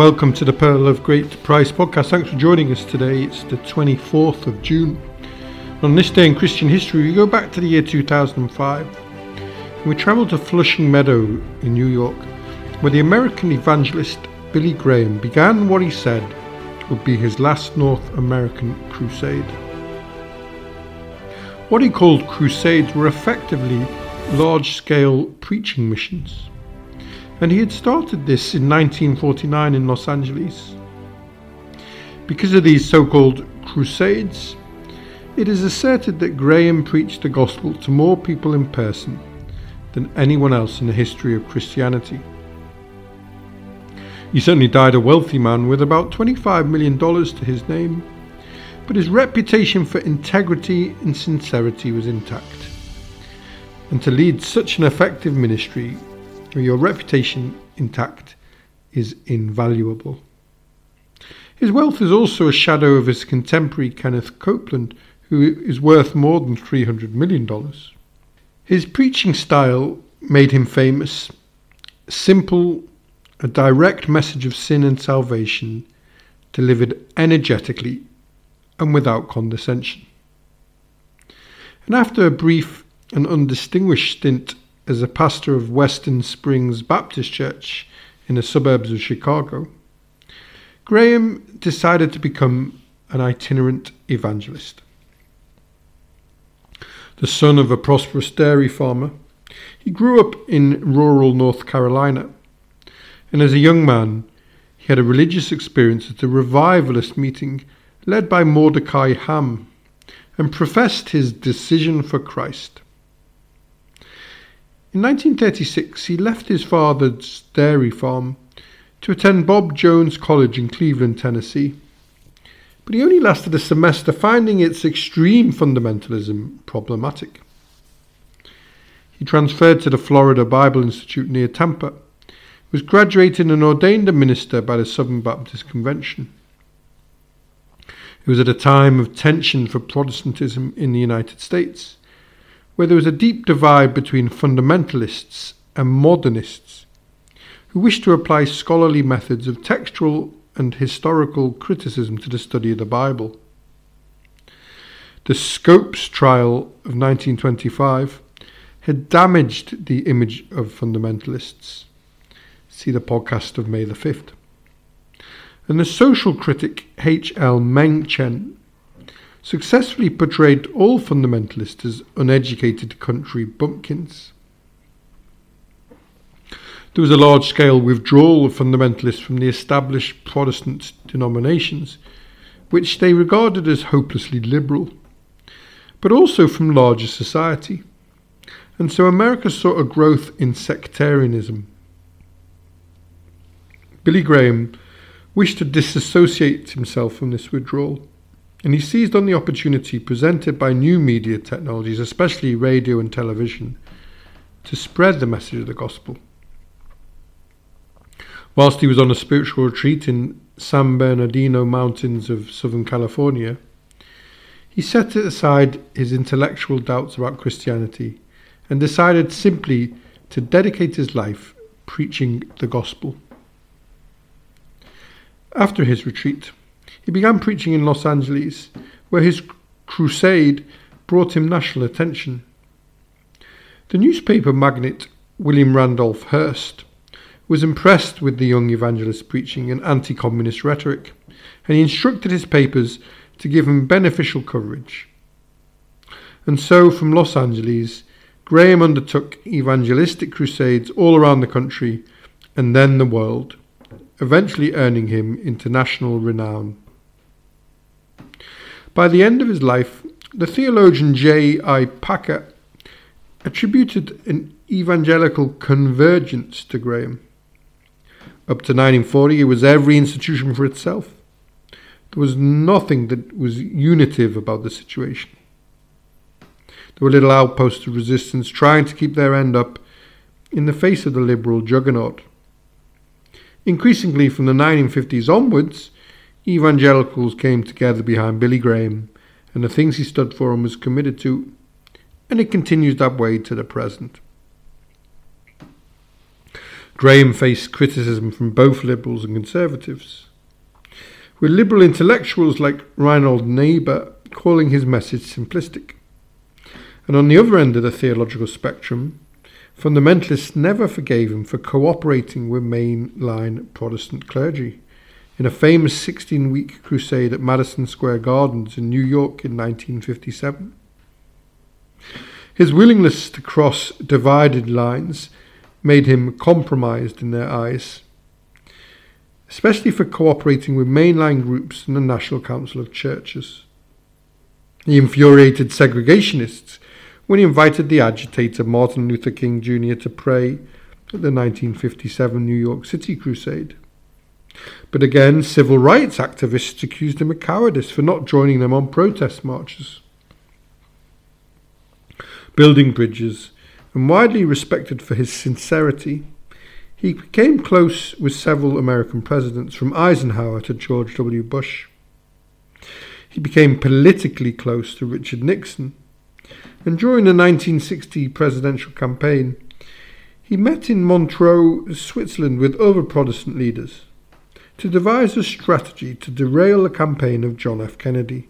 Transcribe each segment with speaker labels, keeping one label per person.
Speaker 1: Welcome to the Pearl of Great Price podcast. Thanks for joining us today. It's the 24th of June. On this day in Christian history, we go back to the year 2005. And we travel to Flushing Meadow in New York, where the American evangelist Billy Graham began what he said would be his last North American crusade. What he called crusades were effectively large scale preaching missions. And he had started this in 1949 in Los Angeles. Because of these so called crusades, it is asserted that Graham preached the gospel to more people in person than anyone else in the history of Christianity. He certainly died a wealthy man with about $25 million to his name, but his reputation for integrity and sincerity was intact. And to lead such an effective ministry your reputation intact is invaluable. His wealth is also a shadow of his contemporary Kenneth Copeland, who is worth more than $300 million. His preaching style made him famous. Simple, a direct message of sin and salvation, delivered energetically and without condescension. And after a brief and undistinguished stint as a pastor of Western Springs Baptist Church in the suburbs of Chicago, Graham decided to become an itinerant evangelist. The son of a prosperous dairy farmer, he grew up in rural North Carolina, and as a young man, he had a religious experience at a revivalist meeting led by Mordecai Ham and professed his decision for Christ. In 1936, he left his father's dairy farm to attend Bob Jones College in Cleveland, Tennessee. But he only lasted a semester, finding its extreme fundamentalism problematic. He transferred to the Florida Bible Institute near Tampa, was graduated and ordained a minister by the Southern Baptist Convention. It was at a time of tension for Protestantism in the United States where there was a deep divide between fundamentalists and modernists who wished to apply scholarly methods of textual and historical criticism to the study of the Bible. The Scopes trial of 1925 had damaged the image of fundamentalists. See the podcast of May the 5th. And the social critic H.L. Mencken successfully portrayed all fundamentalists as uneducated country bumpkins. There was a large scale withdrawal of fundamentalists from the established Protestant denominations, which they regarded as hopelessly liberal, but also from larger society. And so America saw a growth in sectarianism. Billy Graham wished to disassociate himself from this withdrawal and he seized on the opportunity presented by new media technologies, especially radio and television, to spread the message of the gospel. Whilst he was on a spiritual retreat in San Bernardino Mountains of Southern California, he set aside his intellectual doubts about Christianity and decided simply to dedicate his life preaching the gospel. After his retreat, he began preaching in Los Angeles, where his crusade brought him national attention. The newspaper magnate William Randolph Hearst was impressed with the young evangelist's preaching and anti communist rhetoric, and he instructed his papers to give him beneficial coverage. And so, from Los Angeles, Graham undertook evangelistic crusades all around the country and then the world, eventually earning him international renown. By the end of his life, the theologian J. I. Packer attributed an evangelical convergence to Graham. Up to 1940, it was every institution for itself. There was nothing that was unitive about the situation. There were little outposts of resistance trying to keep their end up in the face of the liberal juggernaut. Increasingly from the 1950s onwards, evangelicals came together behind Billy Graham and the things he stood for and was committed to, and it continues that way to the present. Graham faced criticism from both liberals and conservatives, with liberal intellectuals like Reinhold Niebuhr calling his message simplistic. And on the other end of the theological spectrum, fundamentalists never forgave him for cooperating with mainline Protestant clergy in a famous 16 week crusade at Madison Square Gardens in New York in 1957. His willingness to cross divided lines made him compromised in their eyes, especially for cooperating with mainline groups and the National Council of Churches. He infuriated segregationists when he invited the agitator Martin Luther King Jr. to pray at the 1957 New York City crusade. But again, civil rights activists accused him of cowardice for not joining them on protest marches. Building bridges and widely respected for his sincerity, he became close with several American presidents, from Eisenhower to George W. Bush. He became politically close to Richard Nixon, and during the 1960 presidential campaign, he met in Montreux, Switzerland, with other Protestant leaders to devise a strategy to derail the campaign of John F. Kennedy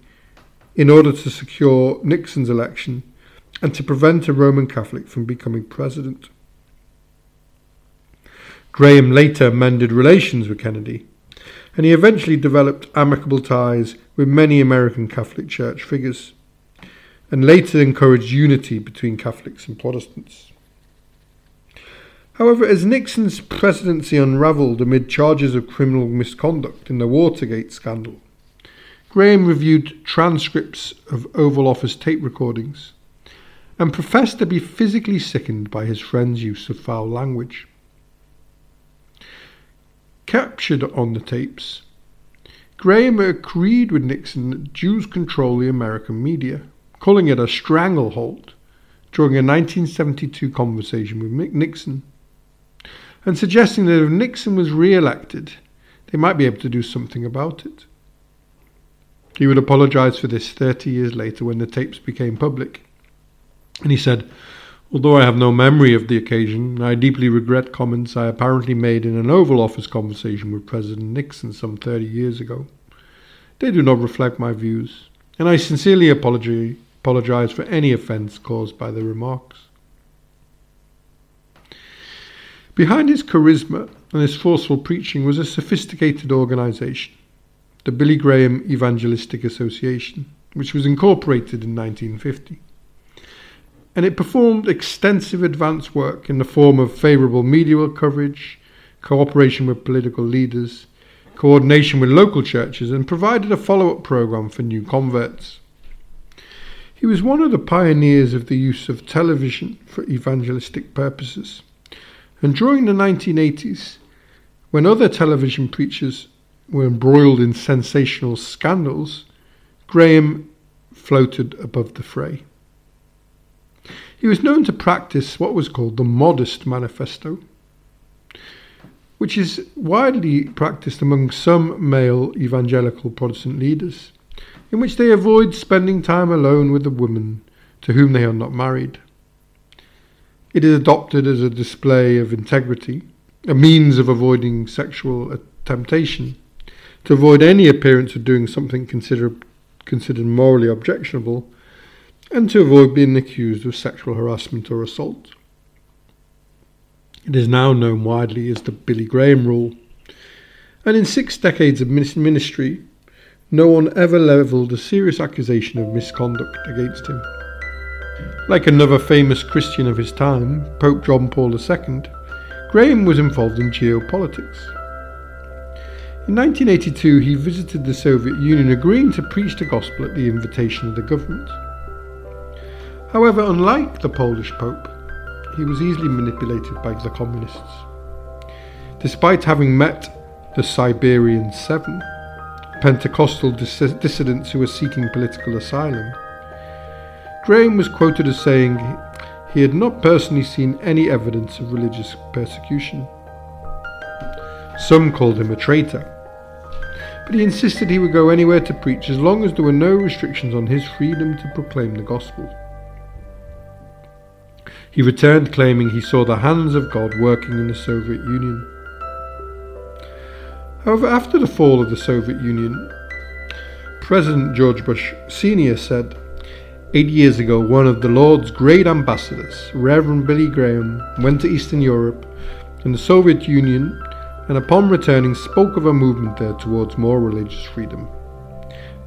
Speaker 1: in order to secure Nixon's election and to prevent a Roman Catholic from becoming president. Graham later mended relations with Kennedy, and he eventually developed amicable ties with many American Catholic Church figures, and later encouraged unity between Catholics and Protestants. However, as Nixon's presidency unravelled amid charges of criminal misconduct in the Watergate scandal, Graham reviewed transcripts of Oval Office tape recordings and professed to be physically sickened by his friend's use of foul language. Captured on the tapes, Graham agreed with Nixon that Jews control the American media, calling it a stranglehold during a 1972 conversation with Nixon, and suggesting that if Nixon was re elected, they might be able to do something about it. He would apologize for this 30 years later when the tapes became public. And he said, Although I have no memory of the occasion, I deeply regret comments I apparently made in an Oval Office conversation with President Nixon some 30 years ago. They do not reflect my views, and I sincerely apologize for any offence caused by the remarks. Behind his charisma and his forceful preaching was a sophisticated organisation, the Billy Graham Evangelistic Association, which was incorporated in 1950 and it performed extensive advance work in the form of favourable media coverage, cooperation with political leaders, coordination with local churches, and provided a follow up programme for new converts. He was one of the pioneers of the use of television for evangelistic purposes. And during the 1980s, when other television preachers were embroiled in sensational scandals, Graham floated above the fray. He was known to practice what was called the Modesto Manifesto, which is widely practiced among some male evangelical Protestant leaders, in which they avoid spending time alone with the woman to whom they are not married. It is adopted as a display of integrity, a means of avoiding sexual temptation, to avoid any appearance of doing something considered, considered morally objectionable and to avoid being accused of sexual harassment or assault. It is now known widely as the Billy Graham rule, and in six decades of ministry, no one ever levelled a serious accusation of misconduct against him. Like another famous Christian of his time, Pope John Paul II, Graham was involved in geopolitics. In 1982, he visited the Soviet Union, agreeing to preach the gospel at the invitation of the government. However, unlike the Polish Pope, he was easily manipulated by the communists. Despite having met the Siberian Seven, Pentecostal dis- dissidents who were seeking political asylum, Graham was quoted as saying he had not personally seen any evidence of religious persecution. Some called him a traitor, but he insisted he would go anywhere to preach as long as there were no restrictions on his freedom to proclaim the gospel. He returned claiming he saw the hands of God working in the Soviet Union. However, after the fall of the Soviet Union, President George Bush Sr. said, Eight years ago, one of the Lord's great ambassadors, Reverend Billy Graham, went to Eastern Europe and the Soviet Union and upon returning spoke of a movement there towards more religious freedom.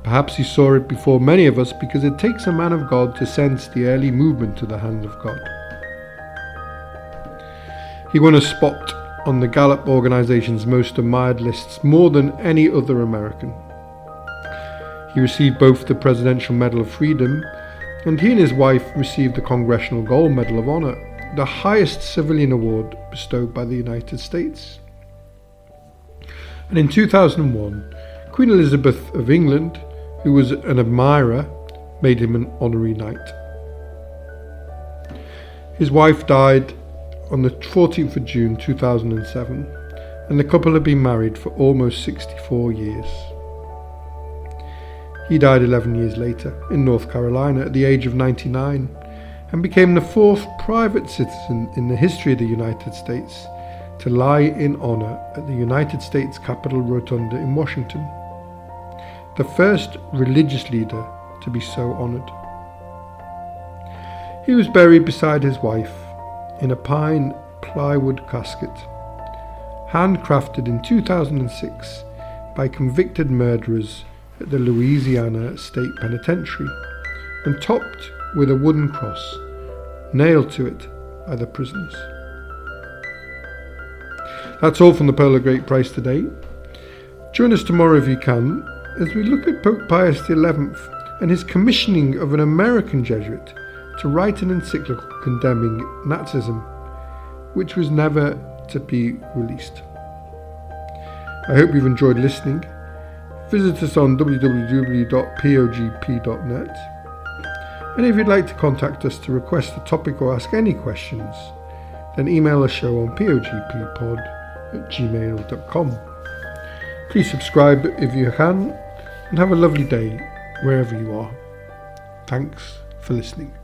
Speaker 1: Perhaps he saw it before many of us because it takes a man of God to sense the early movement to the hand of God. He won a spot on the Gallup organization's most admired lists more than any other American. He received both the Presidential Medal of Freedom and he and his wife received the Congressional Gold Medal of Honor, the highest civilian award bestowed by the United States. And in 2001, Queen Elizabeth of England, who was an admirer, made him an honorary knight. His wife died on the 14th of June 2007, and the couple had been married for almost 64 years. He died 11 years later in North Carolina at the age of 99 and became the fourth private citizen in the history of the United States to lie in honour at the United States Capitol Rotunda in Washington, the first religious leader to be so honoured. He was buried beside his wife in a pine plywood casket, handcrafted in 2006 by convicted murderers at the Louisiana State Penitentiary and topped with a wooden cross nailed to it by the prisoners. That's all from the Pearl of Great Price today. Join us tomorrow if you can as we look at Pope Pius XI and his commissioning of an American Jesuit to write an encyclical condemning Nazism, which was never to be released. I hope you've enjoyed listening. Visit us on www.pogp.net. And if you'd like to contact us to request a topic or ask any questions, then email the show on pogppod at gmail.com. Please subscribe if you can and have a lovely day wherever you are. Thanks for listening.